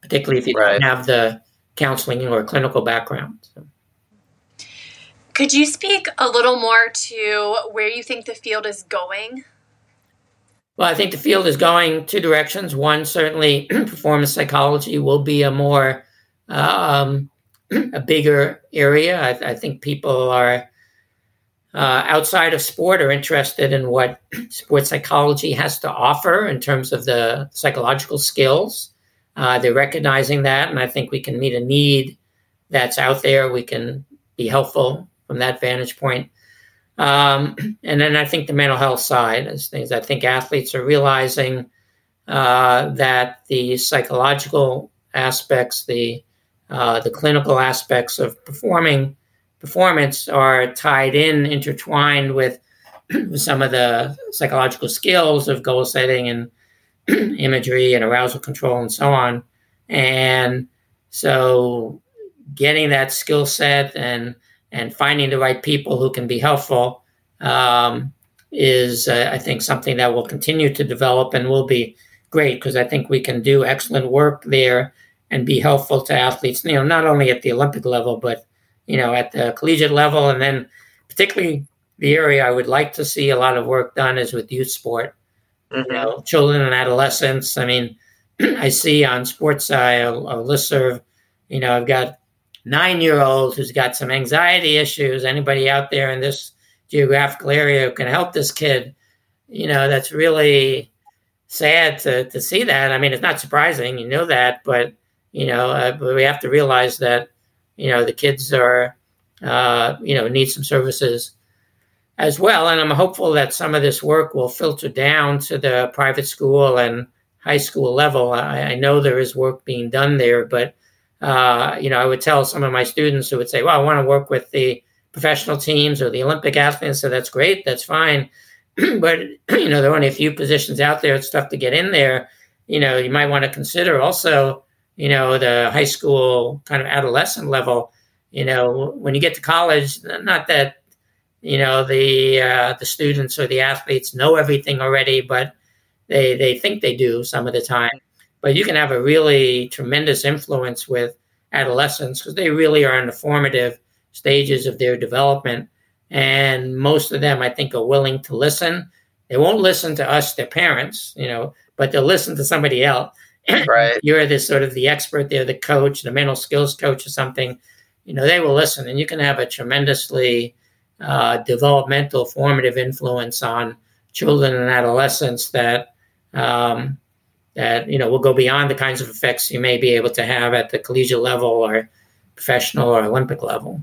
Particularly if you right. don't have the counseling or clinical background. So. Could you speak a little more to where you think the field is going? Well, I think the field is going two directions. One, certainly, [clears throat] performance psychology will be a more um, [clears throat] a bigger area. I, I think people are uh, outside of sport are interested in what sports psychology has to offer in terms of the psychological skills. Uh, they're recognizing that, and I think we can meet a need that's out there. We can be helpful from that vantage point. Um, [clears throat] and then I think the mental health side is things I think athletes are realizing uh, that the psychological aspects, the uh, the clinical aspects of performing performance are tied in, intertwined with [clears throat] some of the psychological skills of goal setting and [clears throat] imagery and arousal control and so on. And so getting that skill set and and finding the right people who can be helpful um, is, uh, I think, something that will continue to develop and will be great because I think we can do excellent work there and be helpful to athletes. You know, not only at the Olympic level, but you know, at the collegiate level, and then particularly the area I would like to see a lot of work done is with youth sport. Mm-hmm. You know, children and adolescents. I mean, [clears throat] I see on SportPsy a, a listserv. You know, I've got nine year old who's got some anxiety issues. Anybody out there in this geographical area who can help this kid? You know, that's really sad to, to see that. I mean, it's not surprising, you know that, but you know, uh, but we have to realize that you know the kids are uh, you know need some services as well. And i'm hopeful that some of this work will filter down to the private school and high school level. I, I know there is work being done there but uh, you know i would tell some of my students who would say well i want to work with the professional teams or the olympic athletes so that's great that's fine. [clears throat] But [clears throat] you know there are only a few positions out there it's tough to get in there. You know you might want to consider also you know, the high school kind of adolescent level, you know, when you get to college, not that, you know, the uh, the students or the athletes know everything already, but they they think they do some of the time. But you can have a really tremendous influence with adolescents because they really are in the formative stages of their development. And most of them, I think, are willing to listen. They won't listen to us, their parents, you know, but they'll listen to somebody else right. [clears throat] you're the sort of the expert there, the coach, the mental skills coach or something, you know, they will listen and you can have a tremendously uh, developmental, formative influence on children and adolescents that, um, that, you know, will go beyond the kinds of effects you may be able to have at the collegiate level or professional or Olympic level.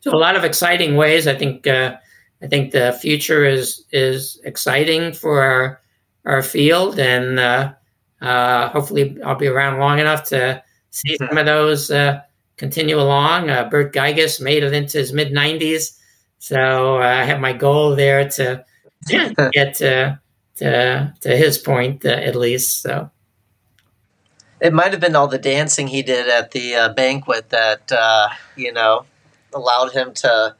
So a lot of exciting ways. I think, uh, I think the future is, is exciting for our, our field and, uh, uh, hopefully, I'll be around long enough to see some of those uh, continue along. Uh, Burt Giges made it into his mid 90s, so uh, I have my goal there to [laughs] get to to, to his point uh, at least. So. It might have been all the dancing he did at the uh, banquet that uh, you know allowed him to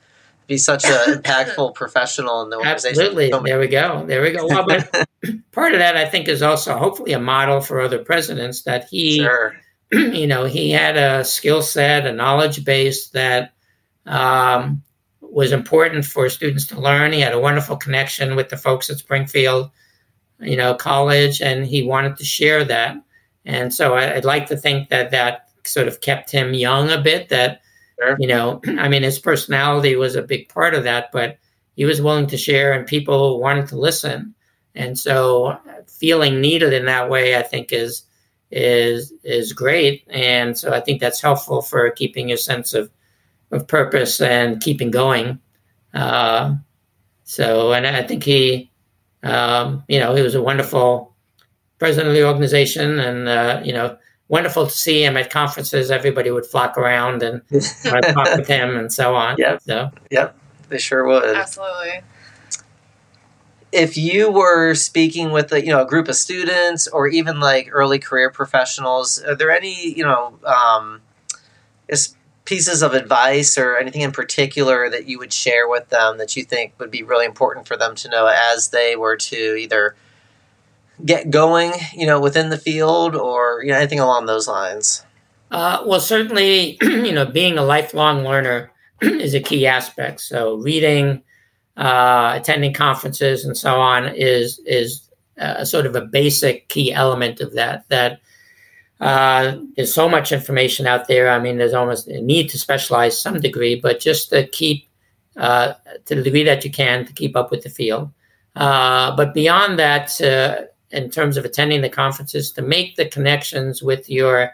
be such an [laughs] impactful professional in the organization. Absolutely. There we go. There we go. Well, but [laughs] part of that, I think, is also hopefully a model for other presidents that he, Sure. [clears throat] you know, he had a skill set, a knowledge base that um, was important for students to learn. He had a wonderful connection with the folks at Springfield, you know, College, and he wanted to share that. And so I, I'd like to think that that sort of kept him young a bit. That Sure. you know, [clears throat] I mean, his personality was a big part of that, but he was willing to share, and people wanted to listen. And so, feeling needed in that way, I think, is is is great. And so, I think that's helpful for keeping your sense of of purpose and keeping going. Uh, so, and I think he, um, you know, he was a wonderful president of the organization, and uh, you know, wonderful to see him at conferences. Everybody would flock around and [laughs] talk with him and so on. Yep. So, They sure would. Absolutely. If you were speaking with a you know a group of students or even like early career professionals, are there any you know um, pieces of advice or anything in particular that you would share with them that you think would be really important for them to know as they were to either get going, you know, within the field or you know anything along those lines? Uh, well, certainly, [clears throat] you know, being a lifelong learner [clears throat] is a key aspect. So, reading, uh, attending conferences, and so on is is uh, sort of a basic key element of that. That uh, there's so much information out there. I mean, there's almost a need to specialize some degree, but just to keep uh, to the degree that you can to keep up with the field. Uh, but beyond that, in terms of attending the conferences, to make the connections with your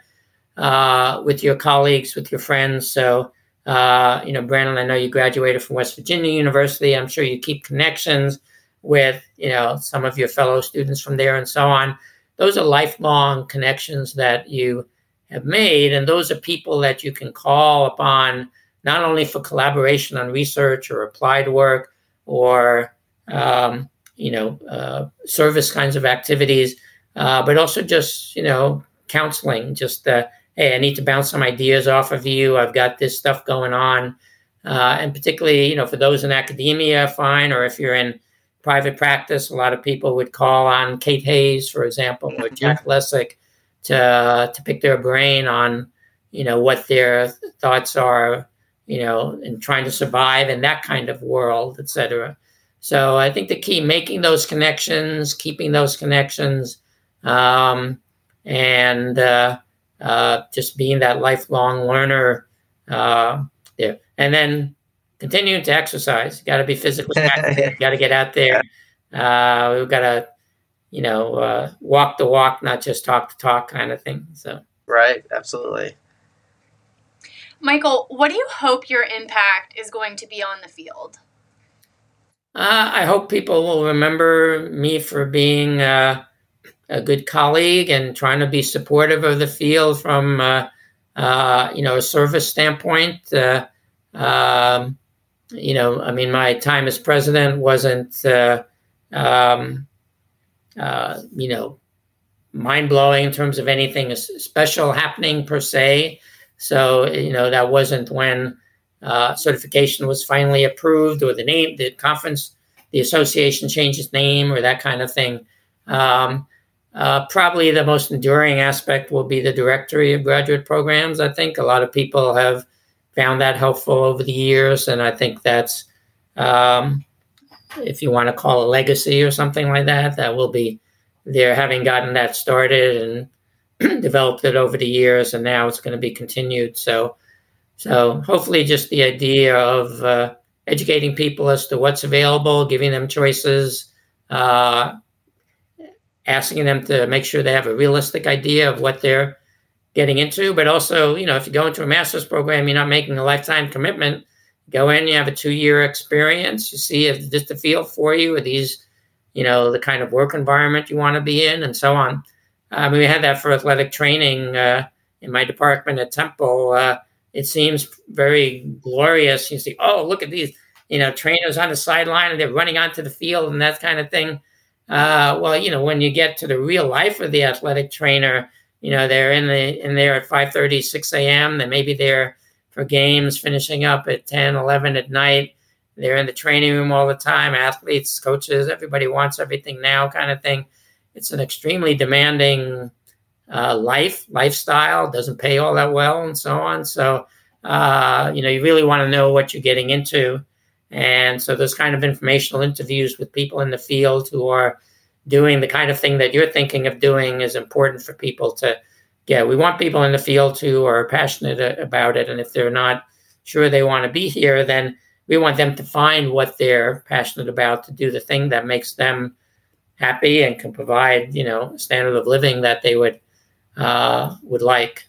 uh, with your colleagues, with your friends. So, uh, you know, Brandonn, I know you graduated from West Virginia University. I'm sure you keep connections with, you know, some of your fellow students from there and so on. Those are lifelong connections that you have made, and those are people that you can call upon not only for collaboration on research or applied work or, um, you know, uh, service kinds of activities, uh, but also just, you know, counseling, just uh, hey, I need to bounce some ideas off of you. I've got this stuff going on. Uh, and particularly, you know, for those in academia, fine. Or if you're in private practice, a lot of people would call on Kate Hays, for example, or Jack Lesyk to, to pick their brain on, you know, what their thoughts are, you know, in trying to survive in that kind of world, et cetera. So I think the key, making those connections, keeping those connections, um, and uh, uh, just being that lifelong learner uh, there. And then continuing to exercise. Got to be physically [laughs] active. Got to get out there. Uh, we've got to, you know, uh, walk the walk, not just talk the talk kind of thing. So, Right, absolutely. Michael, what do you hope your impact is going to be on the field? uh, I hope people will remember me for being uh, a good colleague and trying to be supportive of the field from, uh, uh, you know, a service standpoint. Uh, um, you know, I mean, my time as president wasn't, uh, um, uh, you know, mind blowing in terms of anything special happening per se. So, you know, that wasn't when uh, certification was finally approved or the name, the conference, the association changed its name or that kind of thing. Um, uh, probably the most enduring aspect will be the directory of graduate programs. I think a lot of people have found that helpful over the years, and I think that's, um, if you want to call a legacy or something like that, that will be there having gotten that started and [clears throat] developed it over the years, and now it's going to be continued. So, so hopefully, just the idea of uh, educating people as to what's available, giving them choices. Uh, asking them to make sure they have a realistic idea of what they're getting into. But also, you know, if you go into a master's program, you're not making a lifetime commitment. Go in, you have a two year experience, you see if this a field for you, are these, you know, the kind of work environment you want to be in, and so on. Mean, we had that for athletic training uh, in my department at Temple. Uh, it seems very glorious. You see, oh, look at these, you know, trainers on the sideline and they're running onto the field and that kind of thing. Uh, well, you know, when you get to the real life of the athletic trainer, you know they're in the in there at 5:30, 6 a.m. They may be there for games, finishing up at 10, 11 at night. They're in the training room all the time. Athletes, coaches, everybody wants everything now, kind of thing. It's an extremely demanding uh, life lifestyle. Doesn't pay all that well, and so on. So uh, you know you really want to know what you're getting into. And so those kind of informational interviews with people in the field who are doing the kind of thing that you're thinking of doing is important for people to get. We want people in the field who are passionate about it. And if they're not sure they want to be here, then we want them to find what they're passionate about to do the thing that makes them happy and can provide, you know, a standard of living that they would uh, would like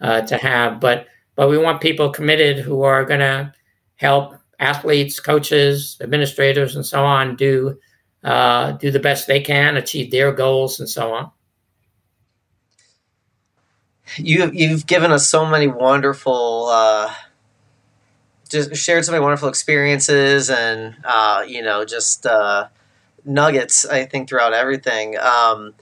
uh, to have. But but we want people committed who are going to help athletes, coaches, administrators, and so on do uh, do the best they can, achieve their goals, and so on. You you've given us so many wonderful, uh, just shared so many wonderful experiences, and uh, you know, just uh, nuggets. I think throughout everything. Um,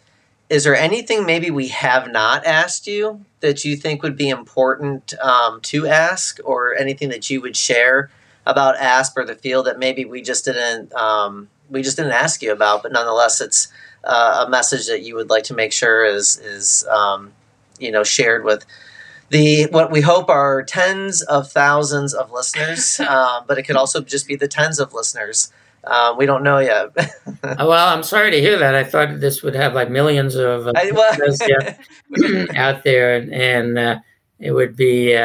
is there anything maybe we have not asked you that you think would be important um, to ask, or anything that you would share about ASP or the field that maybe we just didn't um, we just didn't ask you about, but nonetheless, it's uh, a message that you would like to make sure is is um, you know shared with the what we hope are tens of thousands of listeners, uh, [laughs] but it could also just be the tens of listeners. Uh, we don't know yet. [laughs] well, I'm sorry to hear that. I thought this would have like millions of uh, I, well, [laughs] [clears throat] out there, and uh, it would be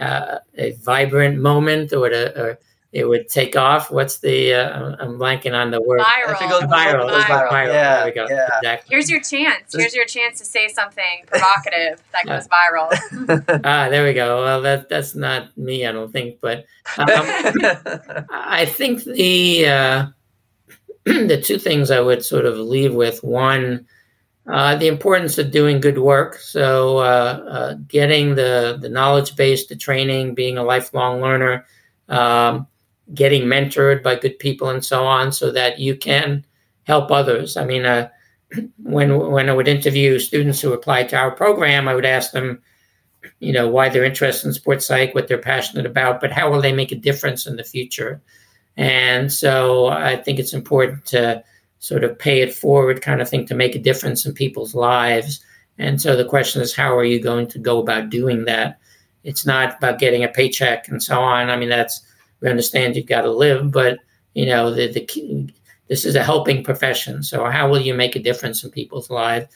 uh, a vibrant moment or a, or it would take off. What's the? Uh, I'm blanking on the word. Viral. It goes viral, viral. viral. viral. Yeah, there we go. Yeah. Exactly. Here's your chance. Here's your chance to say something provocative that goes viral. [laughs] [laughs] ah, there we go. Well, that that's not me, I don't think, but um, [laughs] I think the uh, [clears throat] the two things I would sort of leave with one. Uh, the importance of doing good work. So, uh, uh, getting the, the knowledge base, the training, being a lifelong learner, um, getting mentored by good people and so on so that you can help others. I mean, uh, [clears throat] when when I would interview students who applied to our program, I would ask them, you know, why they're interested in sports psych, what they're passionate about, but how will they make a difference in the future? And so I think it's important to sort of pay it forward kind of thing to make a difference in people's lives. And so the question is, how are you going to go about doing that? It's not about getting a paycheck and so on. I mean, that's we understand you've got to live, but you know the, the this is a helping profession. So how will you make a difference in people's lives?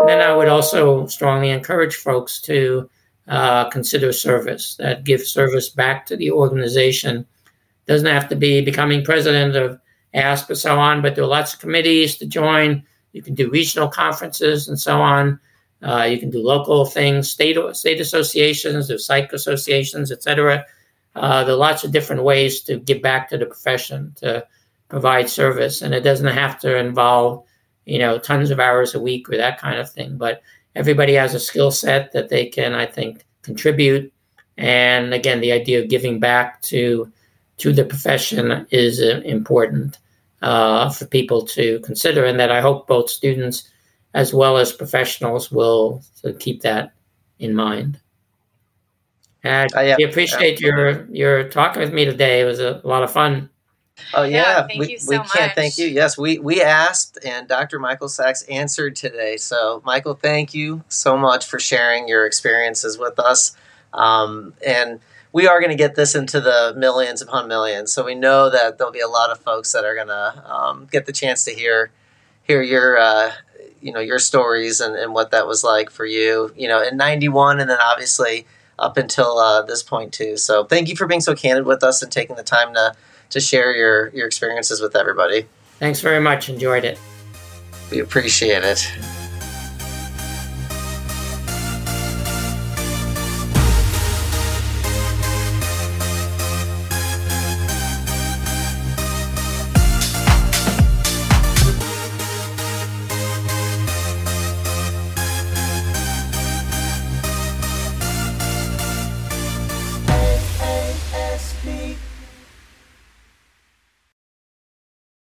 And then I would also strongly encourage folks to uh, consider service. That give service back to the organization. Doesn't have to be becoming president of ASP or so on, but there are lots of committees to join. You can do regional conferences and so on. Uh, you can do local things, state state associations, there's psych associations, etc. Uh, there are lots of different ways to give back to the profession to provide service, and it doesn't have to involve, you know, tons of hours a week or that kind of thing. But everybody has a skill set that they can, I think, contribute. And again, the idea of giving back to to the profession is uh, important uh, for people to consider, and that I hope both students as well as professionals will keep that in mind. And uh, yeah, we appreciate yeah. your your talking with me today. It was a lot of fun. Oh yeah, yeah we, so we can't thank you. Yes, we we asked, and Dr. Michael Sachs answered today. So, Michael, thank you so much for sharing your experiences with us. Um, and we are going to get this into the millions upon millions. So we know that there'll be a lot of folks that are going to um, get the chance to hear hear your uh, you know your stories and, and what that was like for you. You know, in '91, and then obviously up until uh, this point too. So thank you for being so candid with us and taking the time to to share your your experiences with everybody. Thanks very much. Enjoyed it. We appreciate it.